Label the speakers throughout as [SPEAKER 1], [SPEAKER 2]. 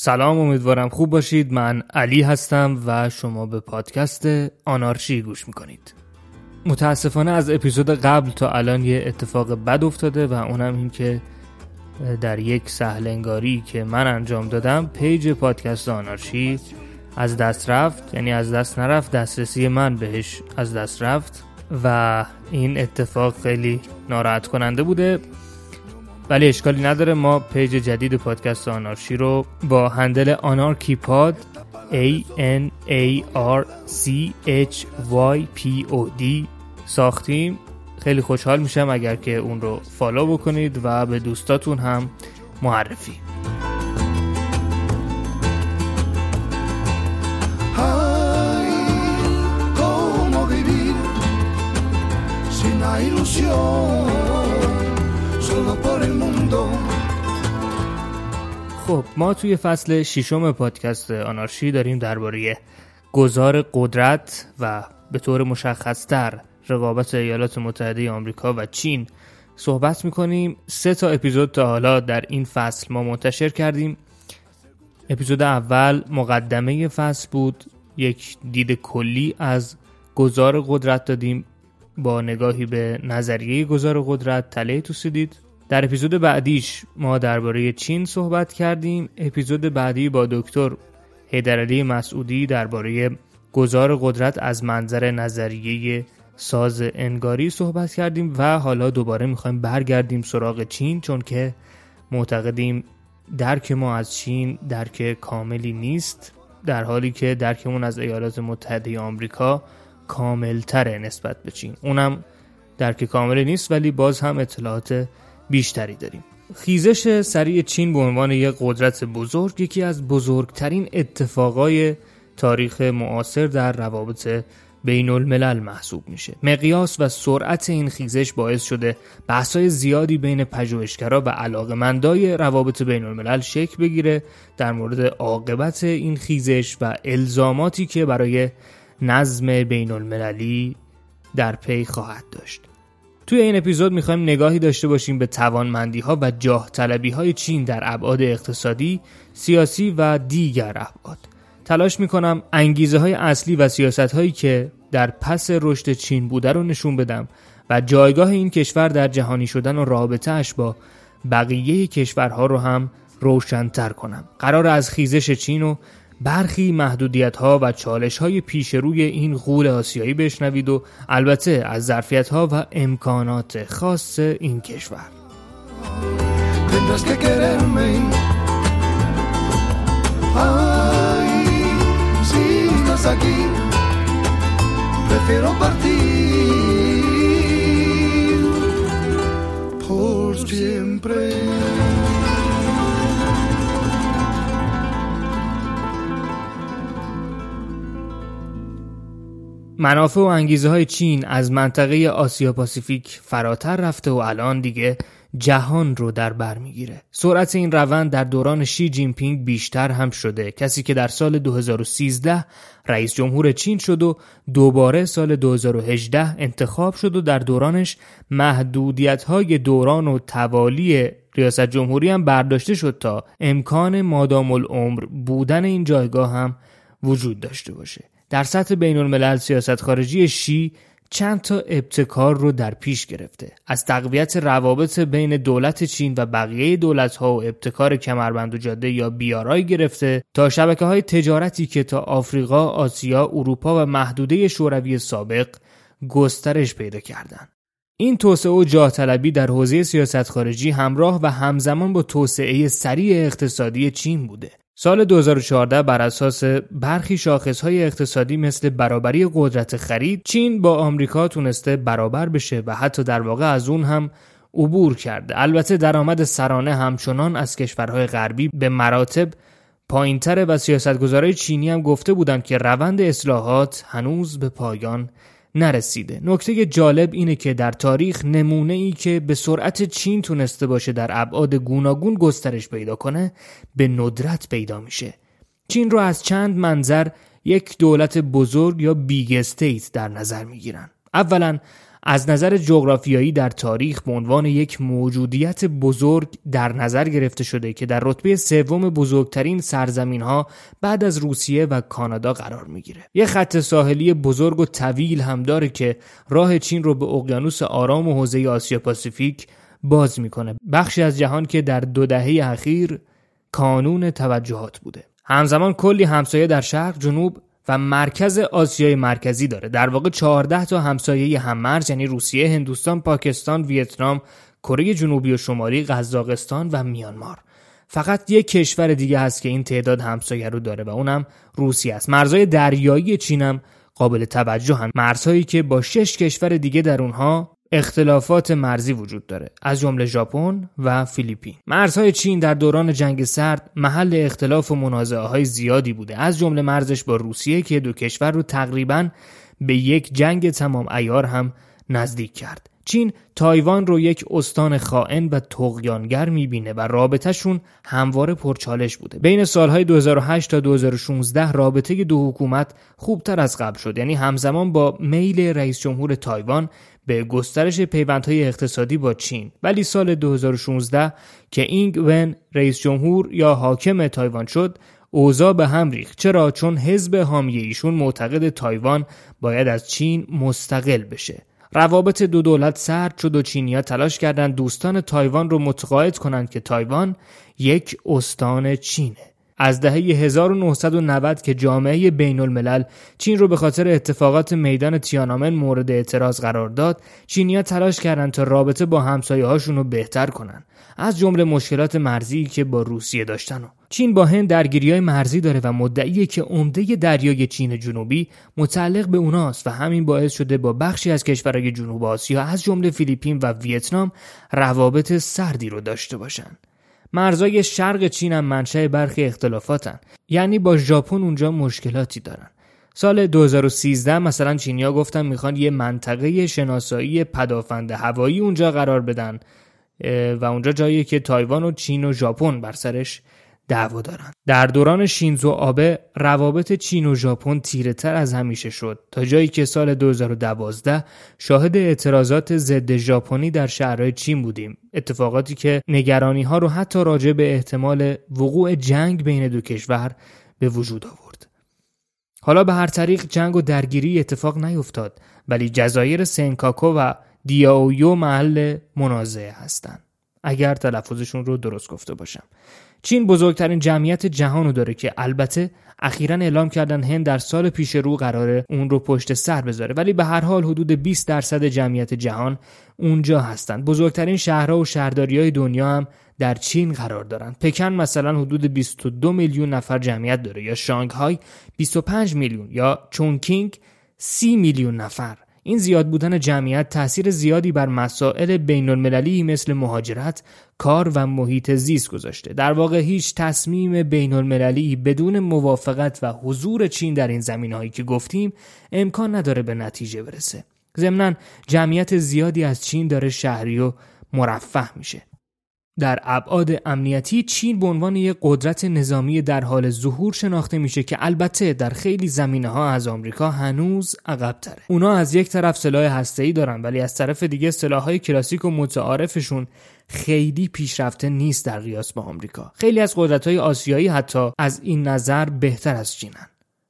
[SPEAKER 1] سلام امیدوارم خوب باشید. من علی هستم و شما به پادکست آنارشی گوش می‌کنید. متاسفانه از اپیزود قبل تا الان یه اتفاق بد افتاده و اونم این که در یک سهلنگاری که من انجام دادم پیج پادکست آنارشی از دست رفت. یعنی از دست نرفت دسترسی من بهش از دست رفت و این اتفاق خیلی ناراحت کننده بوده. ولی اشکالی نداره. ما page جدید پادکست آنارشی رو با handle Anarchy Pod A N A R C H Y P O D ساختیم. خیلی خوشحال میشم اگر که اون رو follow بکنید و به دوستاتون هم معرفی. خب ما توی فصل ششم پادکست آنارشی داریم درباره گذار قدرت و به طور مشخصتر رقابت ایالات متحده آمریکا و چین صحبت می‌کنیم. سه تا اپیزود تا حالا در این فصل ما منتشر کردیم. اپیزود اول مقدمه فصل بود. یک دید کلی از گذار قدرت دادیم. با نگاهی به نظریه گذار قدرت تله توسیدید در اپیزود بعدیش ما درباره چین صحبت کردیم. اپیزود بعدی با دکتر هیدرعلی مسعودی درباره گذار قدرت از منظر نظریه ساز انگاری صحبت کردیم و حالا دوباره می‌خوایم برگردیم سراغ چین چون که معتقدیم درک ما از چین درک کاملی نیست در حالی که درکمون از ایالات متحده آمریکا کاملتره نسبت به چین. اونم درک کاملی نیست ولی باز هم اطلاعات بیشتری داریم. خیزش سریع چین به عنوان یک قدرت بزرگ یکی از بزرگترین اتفاقای تاریخ معاصر در روابط بین الملل محسوب میشه. مقیاس و سرعت این خیزش باعث شده بحثای زیادی بین پژوهشگرا و علاقمندای روابط بین الملل شکل بگیره در مورد عاقبت این خیزش و الزاماتی که برای نظم بین المللی در پی خواهد داشت. توی این اپیزود می‌خوایم نگاهی داشته باشیم به توانمندی ها و جاه طلبی های چین در ابعاد اقتصادی، سیاسی و دیگر ابعاد. تلاش می‌کنم انگیزه های اصلی و سیاست هایی که در پس رشد چین بوده رو نشون بدم و جایگاه این کشور در جهانی شدن و رابطهش با بقیه کشورها رو هم روشنتر کنم. قرار از خیزش چین و برخی محدودیت ها و چالش های پیش روی این غول آسیایی بشنوید و البته از ظرفیت ها و امکانات خاص این کشور. منافع و انگیزه های چین از منطقه آسیا پاسیفیک فراتر رفته و الان دیگه جهان رو در بر می‌گیره. سرعت این روند در دوران شی جین پینگ بیشتر هم شده. کسی که در سال 2013 رئیس جمهور چین شد و دوباره سال 2018 انتخاب شد و در دورانش محدودیت های دوران و توالی ریاست جمهوری هم برداشته شد تا امکان مادام العمر بودن این جایگاه هم وجود داشته باشه. در سطح بین الملل سیاست خارجی شی چند تا ابتکار رو در پیش گرفته از تقویت روابط بین دولت چین و بقیه دولت ها و ابتکار کمربند و جاده یا بیارای گرفته تا شبکه های تجارتی که تا آفریقا، آسیا، اروپا و محدوده شوروی سابق گسترش پیدا کردند. این توسعه و جاه طلبی در حوزه سیاست خارجی همراه و همزمان با توسعه سریع اقتصادی چین بوده سال 2014 بر اساس برخی شاخصهای اقتصادی مثل برابری قدرت خرید چین با آمریکا تونسته برابر بشه و حتی در واقع از اون هم عبور کرده. البته درآمد سرانه همچنان از کشورهای غربی به مراتب پایینتره و سیاستگزارای چینی هم گفته بودند که روند اصلاحات هنوز به پایان نرسیده. نکته جالب اینه که در تاریخ نمونه ای که به سرعت چین تونسته باشه در ابعاد گوناگون گسترش پیدا کنه به ندرت پیدا میشه. چین رو از چند منظر یک دولت بزرگ یا big state در نظر می‌گیرن. اولا از نظر جغرافیایی در تاریخ به عنوان یک موجودیت بزرگ در نظر گرفته شده که در رتبه سوم بزرگترین سرزمین ها بعد از روسیه و کانادا قرار می‌گیره. یک خط ساحلی بزرگ و طویل هم داره که راه چین رو به اقیانوس آرام و حوزه آسیا پاسیفیک باز می‌کنه. بخشی از جهان که در دو دهه اخیر کانون توجهات بوده. همزمان کلی همسایه در شرق، جنوب و مرکز آسیای مرکزی داره در واقع 14 تا همسایه هممرز یعنی روسیه، هندوستان، پاکستان، ویتنام، کره جنوبی و شمالی، قزاقستان و میانمار. فقط یک کشور دیگه هست که این تعداد همسایه رو داره و اونم روسیه است. مرزهای دریایی چینم قابل توجه هم مرزهایی که با شش کشور دیگه در اونها اختلافات مرزی وجود داره. از جمله ژاپن و فیلیپین. مرزهای چین در دوران جنگ سرد محل اختلاف و منازعه های زیادی بوده. از جمله مرزش با روسیه که دو کشور رو تقریبا به یک جنگ تمام عیار هم نزدیک کرد. چین تایوان رو یک استان خائن و طغیانگر می‌بینه و رابطهشون همواره پرچالش بوده. بین سالهای 2008 تا 2016 رابطه دو حکومت خوبتر از قبل شد. یعنی همزمان با میل رئیس جمهور تایوان به گسترش پیوندهای اقتصادی با چین. ولی سال 2016 که اینگ ون رئیس جمهور یا حاکم تایوان شد اوضاع به هم ریخت. چرا؟ چون حزب حامی ایشون معتقد تایوان باید از چین مستقل بشه. روابط دو دولت سرد شد و چینیا تلاش کردند دوستان تایوان رو متقاعد کنند که تایوان یک استان چینه. از دهه 1990 که جامعه بین الملل چین رو به خاطر اتفاقات میدان تیانامن مورد اعتراض قرار داد چینیا تلاش کردند تا رابطه با همسایه هاشون رو بهتر کنن از جمله مشکلات مرزی که با روسیه داشتن و. چین با هند درگیری های مرزی داره و مدعیه که عمده دریای چین جنوبی متعلق به اوناست و همین باعث شده با بخشی از کشورهای جنوب آسیا از جمله فیلیپین و ویتنام روابط سردی رو داشته باشند. مرزای شرق چین هم منشأ برخی اختلافاتن. یعنی با ژاپن اونجا مشکلاتی دارن. سال 2013 مثلا چینیا گفتن می‌خوان یه منطقه شناسایی پدافند هوایی اونجا قرار بدن و اونجا جایی که تایوان و چین و ژاپن بر سرش دعوا دارن در دوران شینزو آبه روابط چین و ژاپن تیره تر از همیشه شد تا جایی که سال 2012 شاهد اعتراضات ضد ژاپنی در شهرهای چین بودیم. اتفاقاتی که نگرانی ها رو حتی راجع به احتمال وقوع جنگ بین دو کشور به وجود آورد. حالا به هر طریق جنگ و درگیری اتفاق نیفتاد ولی جزایر سنکاکو و دیاویو محل منازعه هستند. اگر تلفظشون رو درست گفته باشم. چین بزرگترین جمعیت جهان رو داره که البته اخیرا اعلام کردن هند در سال پیش رو قراره اون رو پشت سر بذاره ولی به هر حال حدود 20 درصد جمعیت جهان اونجا هستند بزرگترین شهرها و شهرداری های دنیا هم در چین قرار دارند پکن مثلا حدود 22 میلیون نفر جمعیت داره یا شانگهای 25 میلیون یا چونکینگ 30 میلیون نفر. این زیاد بودن جمعیت تاثیر زیادی بر مسائل بین المللی مثل مهاجرت، کار و محیط زیست گذاشته. در واقع هیچ تصمیم بین المللی بدون موافقت و حضور چین در این زمین هایی که گفتیم امکان نداره به نتیجه برسه. ضمنا جمعیت زیادی از چین داره شهری و مرفه میشه در ابعاد امنیتی چین به عنوان یک قدرت نظامی در حال ظهور شناخته میشه که البته در خیلی زمینه ها از آمریکا هنوز عقب تره. اونا از یک طرف سلاح ای دارن ولی از طرف دیگه های کلاسیک و متعارفشون خیلی پیشرفته نیست در قیاس با آمریکا. خیلی از قدرت های آسیایی حتی از این نظر بهتر از چینن.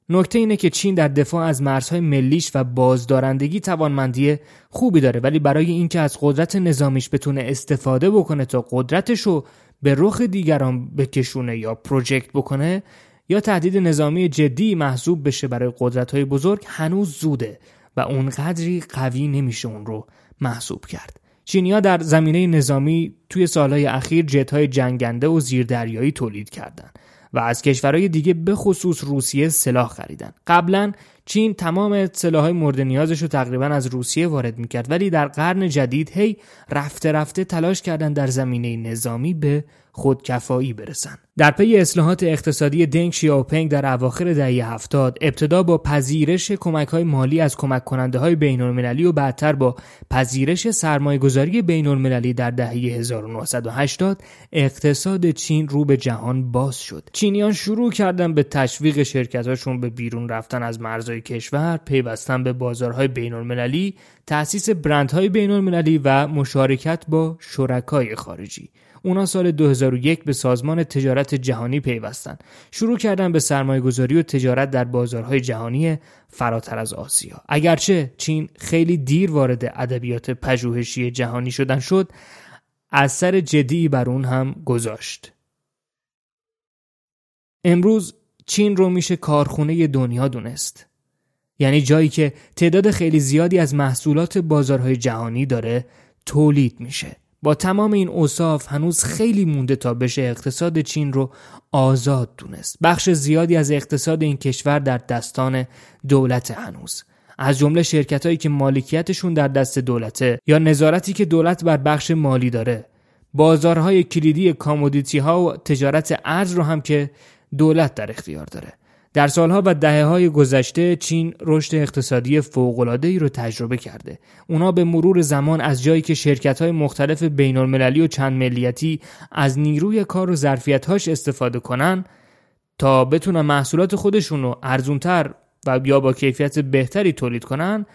[SPEAKER 1] نکته اینه که چین در دفاع از مرزهای ملیش و بازدارندگی توانمندی خوبی داره ولی برای اینکه از قدرت نظامیش بتونه استفاده بکنه تا قدرتش رو به رخ دیگران بکشونه یا پروژکت بکنه یا تهدید نظامی جدی محسوب بشه برای قدرت های بزرگ هنوز زوده و اونقدری قوی نمیشه اون رو محسوب کرد. چینیا در زمینه نظامی توی سالهای اخیر جت های جنگنده و زیردریایی تولید کردند و از کشورهای دیگه به خصوص روسیه سلاح خریدن. قبلا چین تمام سلاحهای مورد نیازش رو تقریبا از روسیه وارد می‌کرد ولی در قرن جدید هی رفته رفته تلاش کردن در زمینه نظامی به خودکفایی برسن. در پی اصلاحات اقتصادی دنگ شیاوپنگ در اواخر دهه هفتاد ابتدا با پذیرش کمک های مالی از کمک کننده های بین المللی و بعدتر با پذیرش سرمایه گذاری بین المللی در دهه 1980 اقتصاد چین رو به جهان باز شد. چینیان شروع کردن به تشویق شرکتاشون به بیرون رفتن از مرزهای کشور پیوستن به بازارهای بین المللی تأسیس برندهای بین المللی و مشارکت با شرکای خارجی. اونا سال 2001 به سازمان تجارت جهانی پیوستن. شروع کردن به سرمایه گذاری و تجارت در بازارهای جهانی فراتر از آسیا. اگرچه چین خیلی دیر وارد ادبیات پژوهشی جهانی شدن شد اثر جدی بر اون هم گذاشت. امروز چین رو میشه کارخونه دنیا دونست. یعنی جایی که تعداد خیلی زیادی از محصولات بازارهای جهانی داره تولید میشه. با تمام این اوصاف هنوز خیلی مونده تا بشه اقتصاد چین رو آزاد دونست. بخش زیادی از اقتصاد این کشور در دستان دولت هنوز. از جمله شرکت هایی که مالکیتشون در دست دولته یا نظارتی که دولت بر بخش مالی داره. بازارهای کلیدی کامودیتی ها و تجارت ارز رو هم که دولت در اختیار داره. در سالها و دهه های گذشته چین رشد اقتصادی ای رو تجربه کرده. اونا به مرور زمان از جایی که شرکت های مختلف بین المللی و چند ملیتی از نیروی کار و ظرفیتهاش استفاده کنن تا بتونن محصولات خودشون رو ارزونتر و یا با کیفیت بهتری تولید کنن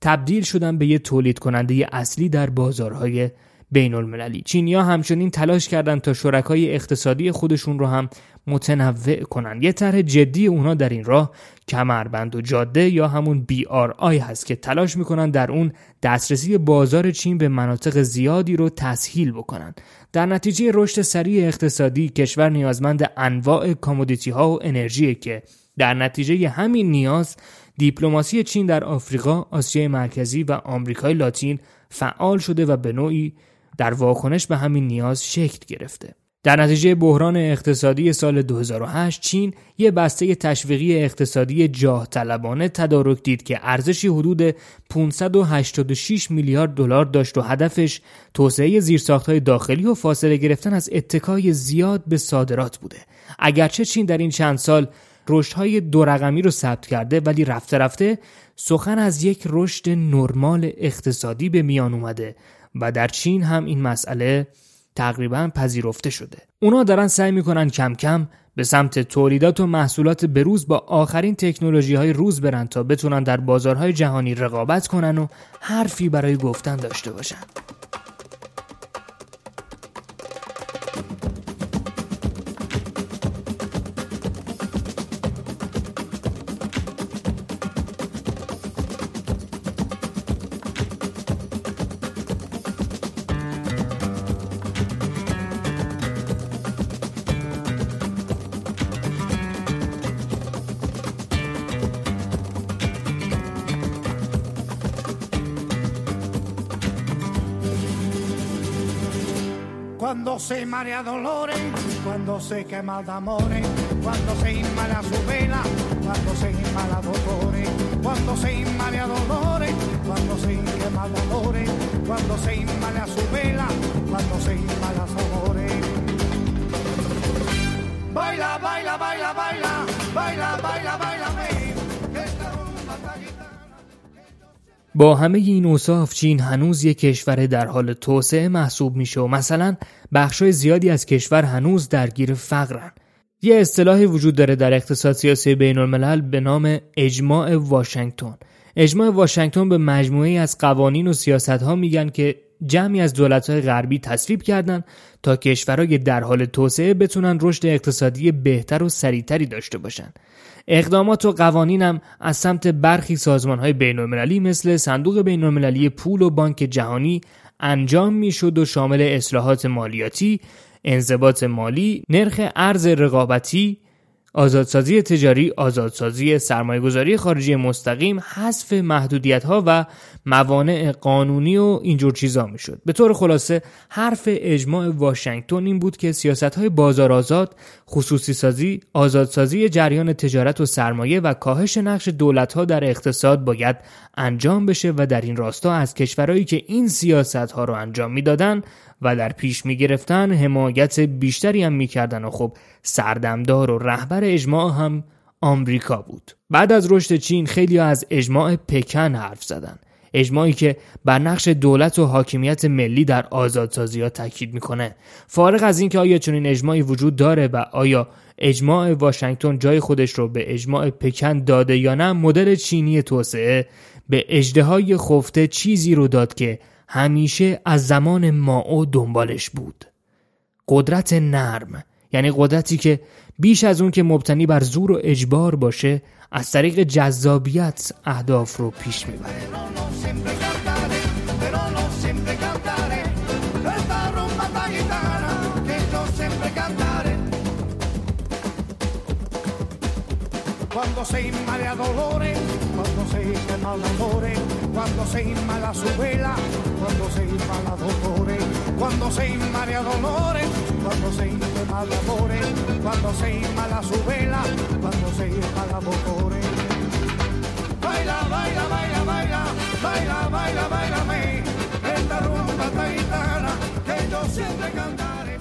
[SPEAKER 1] تبدیل شدن به یه تولید کننده اصلی در بازارهای بین المللی چینیا همچنین تلاش کردند تا شرکای اقتصادی خودشون رو هم متنوع کنن یه طرح جدی اونا در این راه کمربند و جاده یا همون BRI هست که تلاش می‌کنن در اون دسترسی بازار چین به مناطق زیادی رو تسهیل بکنن در نتیجه رشد سریع اقتصادی کشور نیازمند انواع کامودیتی ها و انرژی که در نتیجه همین نیاز دیپلماسی چین در آفریقا، آسیای مرکزی و آمریکای لاتین فعال شده و به نوعی در واکنش به همین نیاز شکل گرفته. در نتیجه بحران اقتصادی سال 2008 چین یه بسته تشویقی اقتصادی جاه طلبانه تدارک دید که ارزشی حدود 586 میلیارد دلار داشت و هدفش توسعه زیرساختهای داخلی و فاصله گرفتن از اتکای زیاد به صادرات بوده. اگرچه چین در این چند سال رشدهای دو رقمی رو ثبت کرده ولی رفته رفته سخن از یک رشد نرمال اقتصادی به میان اومده و در چین هم این مسئله تقریبا پذیرفته شده. اونا دارن سعی می‌کنن کم کم به سمت تولیدات و محصولات بروز با آخرین تکنولوژی های روز برن تا بتونن در بازارهای جهانی رقابت کنن و حرفی برای گفتن داشته باشن.
[SPEAKER 2] Cuando se marea dolores, cuando se quema de amores, cuando se inmala su vela, cuando se inmala dolores, cuando se inmala dolores, cuando se quema dolores, cuando se inmala su vela, cuando se inmala amores. Baila, baila, baila, baila, baila, baila, baila, baila.
[SPEAKER 1] با همه این اوصاف چین هنوز یک کشور در حال توسعه محسوب میشه و مثلا بخشای زیادی از کشور هنوز درگیر فقرن یه اصطلاحی وجود داره در اقتصاد سیاسی بین الملل به نام اجماع واشنگتن اجماع واشنگتن به مجموعه از قوانین و سیاست ها میگن که جمعی از دولت‌های غربی تصویب کردند تا کشورهای در حال توسعه بتونن رشد اقتصادی بهتر و سریعتری داشته باشند. اقدامات و قوانین هم از سمت برخی سازمانهای بین‌المللی مثل صندوق بین‌المللی پول و بانک جهانی انجام می‌شد و شامل اصلاحات مالیاتی، انضباط مالی، نرخ ارز رقابتی، آزادسازی تجاری، آزادسازی سرمایهگذاری خارجی مستقیم، حذف محدودیت ها و موانع قانونی و اینجور چیزا می‌شد. به طور خلاصه حرف اجماع واشنگتن این بود که سیاست های بازار آزاد، خصوصی سازی، آزادسازی جریان تجارت و سرمایه و کاهش نقش دولت ها در اقتصاد باید انجام بشه و در این راستا از کشورهایی که این سیاست ها رو انجام می‌دادن و در پیش می گرفتن حمایت بیشتری هم می‌کردن و خب سردمدار و رهبر اجماع هم آمریکا بود. بعد از رشد چین خیلی از اجماع پکن حرف زدن. اجماعی که بر نقش دولت و حاکمیت ملی در آزادسازی ها تاکید می‌کنه. فارغ از اینکه آیا چنین اجماعی وجود داره و آیا اجماع واشنگتن جای خودش رو به اجماع پکن داده یا نه مدل چینی توسعه به اجدهای خفته چیزی رو داد که همیشه از زمان ماو دنبالش بود. قدرت نرم یعنی قدرتی که بیش از اون که مبتنی بر زور و اجبار باشه از طریق جذابیت اهداف رو پیش می‌بره
[SPEAKER 2] Cuando se inmala dolores, cuando se quema amores, cuando se inmala su vela, cuando se inmala dolores, cuando se inmala dolores, cuando se quema amores, cuando se inmala su vela, cuando se inmala dolores. Baila, baila, baila, baila, baila, baila, baila, baila, esta rumba taitana que yo siempre cantaré.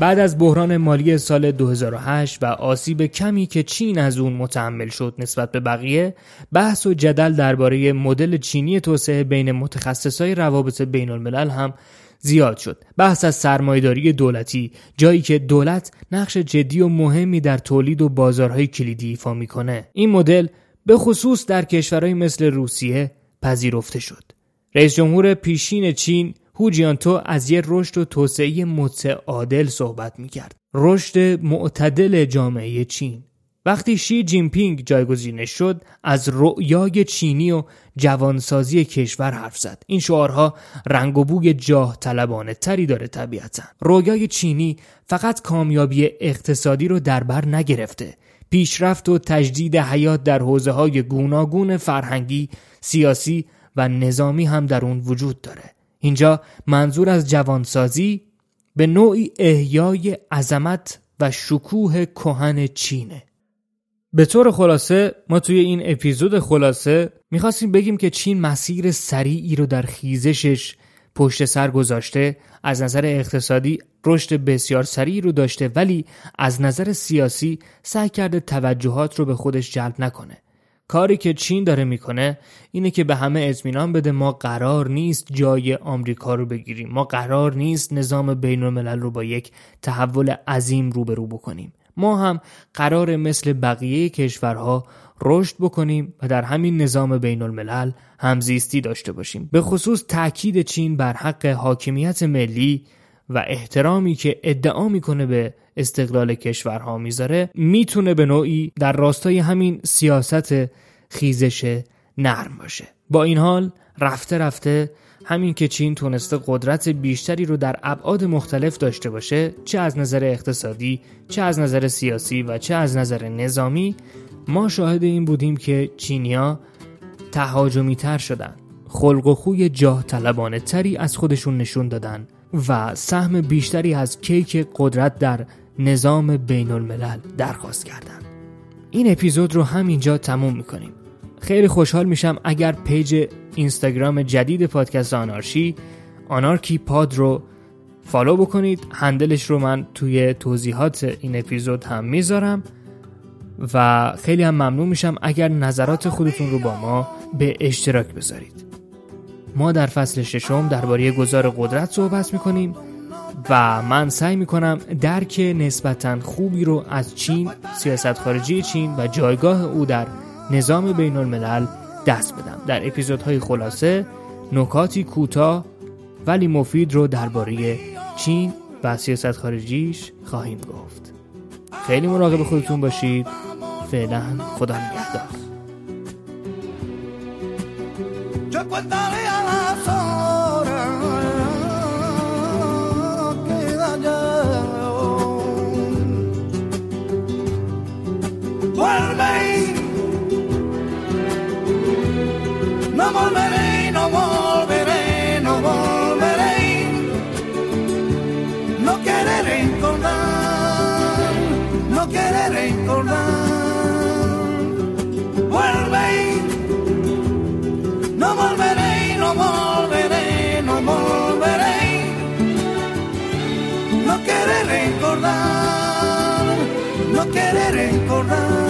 [SPEAKER 1] بعد از بحران مالی سال 2008 و آسیب کمی که چین از اون متحمل شد نسبت به بقیه بحث و جدل درباره مدل چینی توسعه بین متخصصای روابط بین الملل هم زیاد شد بحث از سرمایهداری دولتی جایی که دولت نقش جدی و مهمی در تولید و بازارهای کلیدی ایفا می‌کنه این مدل به خصوص در کشورهای مثل روسیه پذیرفته شد رئیس جمهور پیشین چین هوجیانتو از یه رشد و توسعه متعادل صحبت می‌کرد. رشد معتدل جامعه چین. وقتی شی جینپینگ جایگزینش شد از رؤیای چینی و جوانسازی کشور حرف زد. این شعارها رنگ و بوی جاه طلبانه تری داره طبیعتا. رویای چینی فقط کامیابی اقتصادی رو در بر نگرفته. پیشرفت و تجدید حیات در حوزه های گوناگون فرهنگی سیاسی و نظامی هم در اون وجود داره. اینجا منظور از جوانسازی به نوعی احیای عظمت و شکوه کهن چینه. به طور خلاصه ما توی این اپیزود خلاصه می‌خواستیم بگیم که چین مسیر سریعی رو در خیزشش پشت سر گذاشته از نظر اقتصادی رشد بسیار سریعی رو داشته ولی از نظر سیاسی سعی کرده توجهات رو به خودش جلب نکنه. کاری که چین داره می‌کنه اینه که به همه اطمینان بده ما قرار نیست جای آمریکا رو بگیریم. ما قرار نیست نظام بین الملل رو با یک تحول عظیم روبرو بکنیم. ما هم قرار مثل بقیه کشورها رشد بکنیم و در همین نظام بین الملل همزیستی داشته باشیم. به خصوص تاکید چین بر حق حاکمیت ملی و احترامی که ادعا می‌کنه به استقلال کشورها می‌ذاره می‌تونه به نوعی در راستای همین سیاست خیزش نرم باشه. با این حال رفته رفته همین که چین تونسته قدرت بیشتری رو در ابعاد مختلف داشته باشه چه از نظر اقتصادی چه از نظر سیاسی و چه از نظر نظامی ما شاهد این بودیم که چینیا تهاجمی تر شدن خلق و خوی جاه طلبانه تری از خودشون نشون دادن و سهم بیشتری از کیک قدرت در نظام بین الملل درخواست کردند. این اپیزود رو همینجا تموم می‌کنیم. خیلی خوشحال میشم اگر page اینستاگرام جدید پادکست آنارشی Anarchy Pod رو follow بکنید. handle ش رو من توی توضیحات این اپیزود هم می‌ذارم و خیلی هم ممنون میشم اگر نظرات خودتون رو با ما به اشتراک بذارید. ما در فصل ششم درباره گذار قدرت صحبت می‌کنیم و من سعی می‌کنم درک نسبتا خوبی رو از چین، سیاست خارجی چین و جایگاه او در نظام بین الملل دست بدم. در اپیزودهای خلاصه نکاتی کوتاه ولی مفید رو درباره چین و سیاست خارجیش خواهیم گفت. خیلی مراقب خودتون باشید. فعلا خدا نگهدار.
[SPEAKER 2] No quiere recordar, no quiere recordar.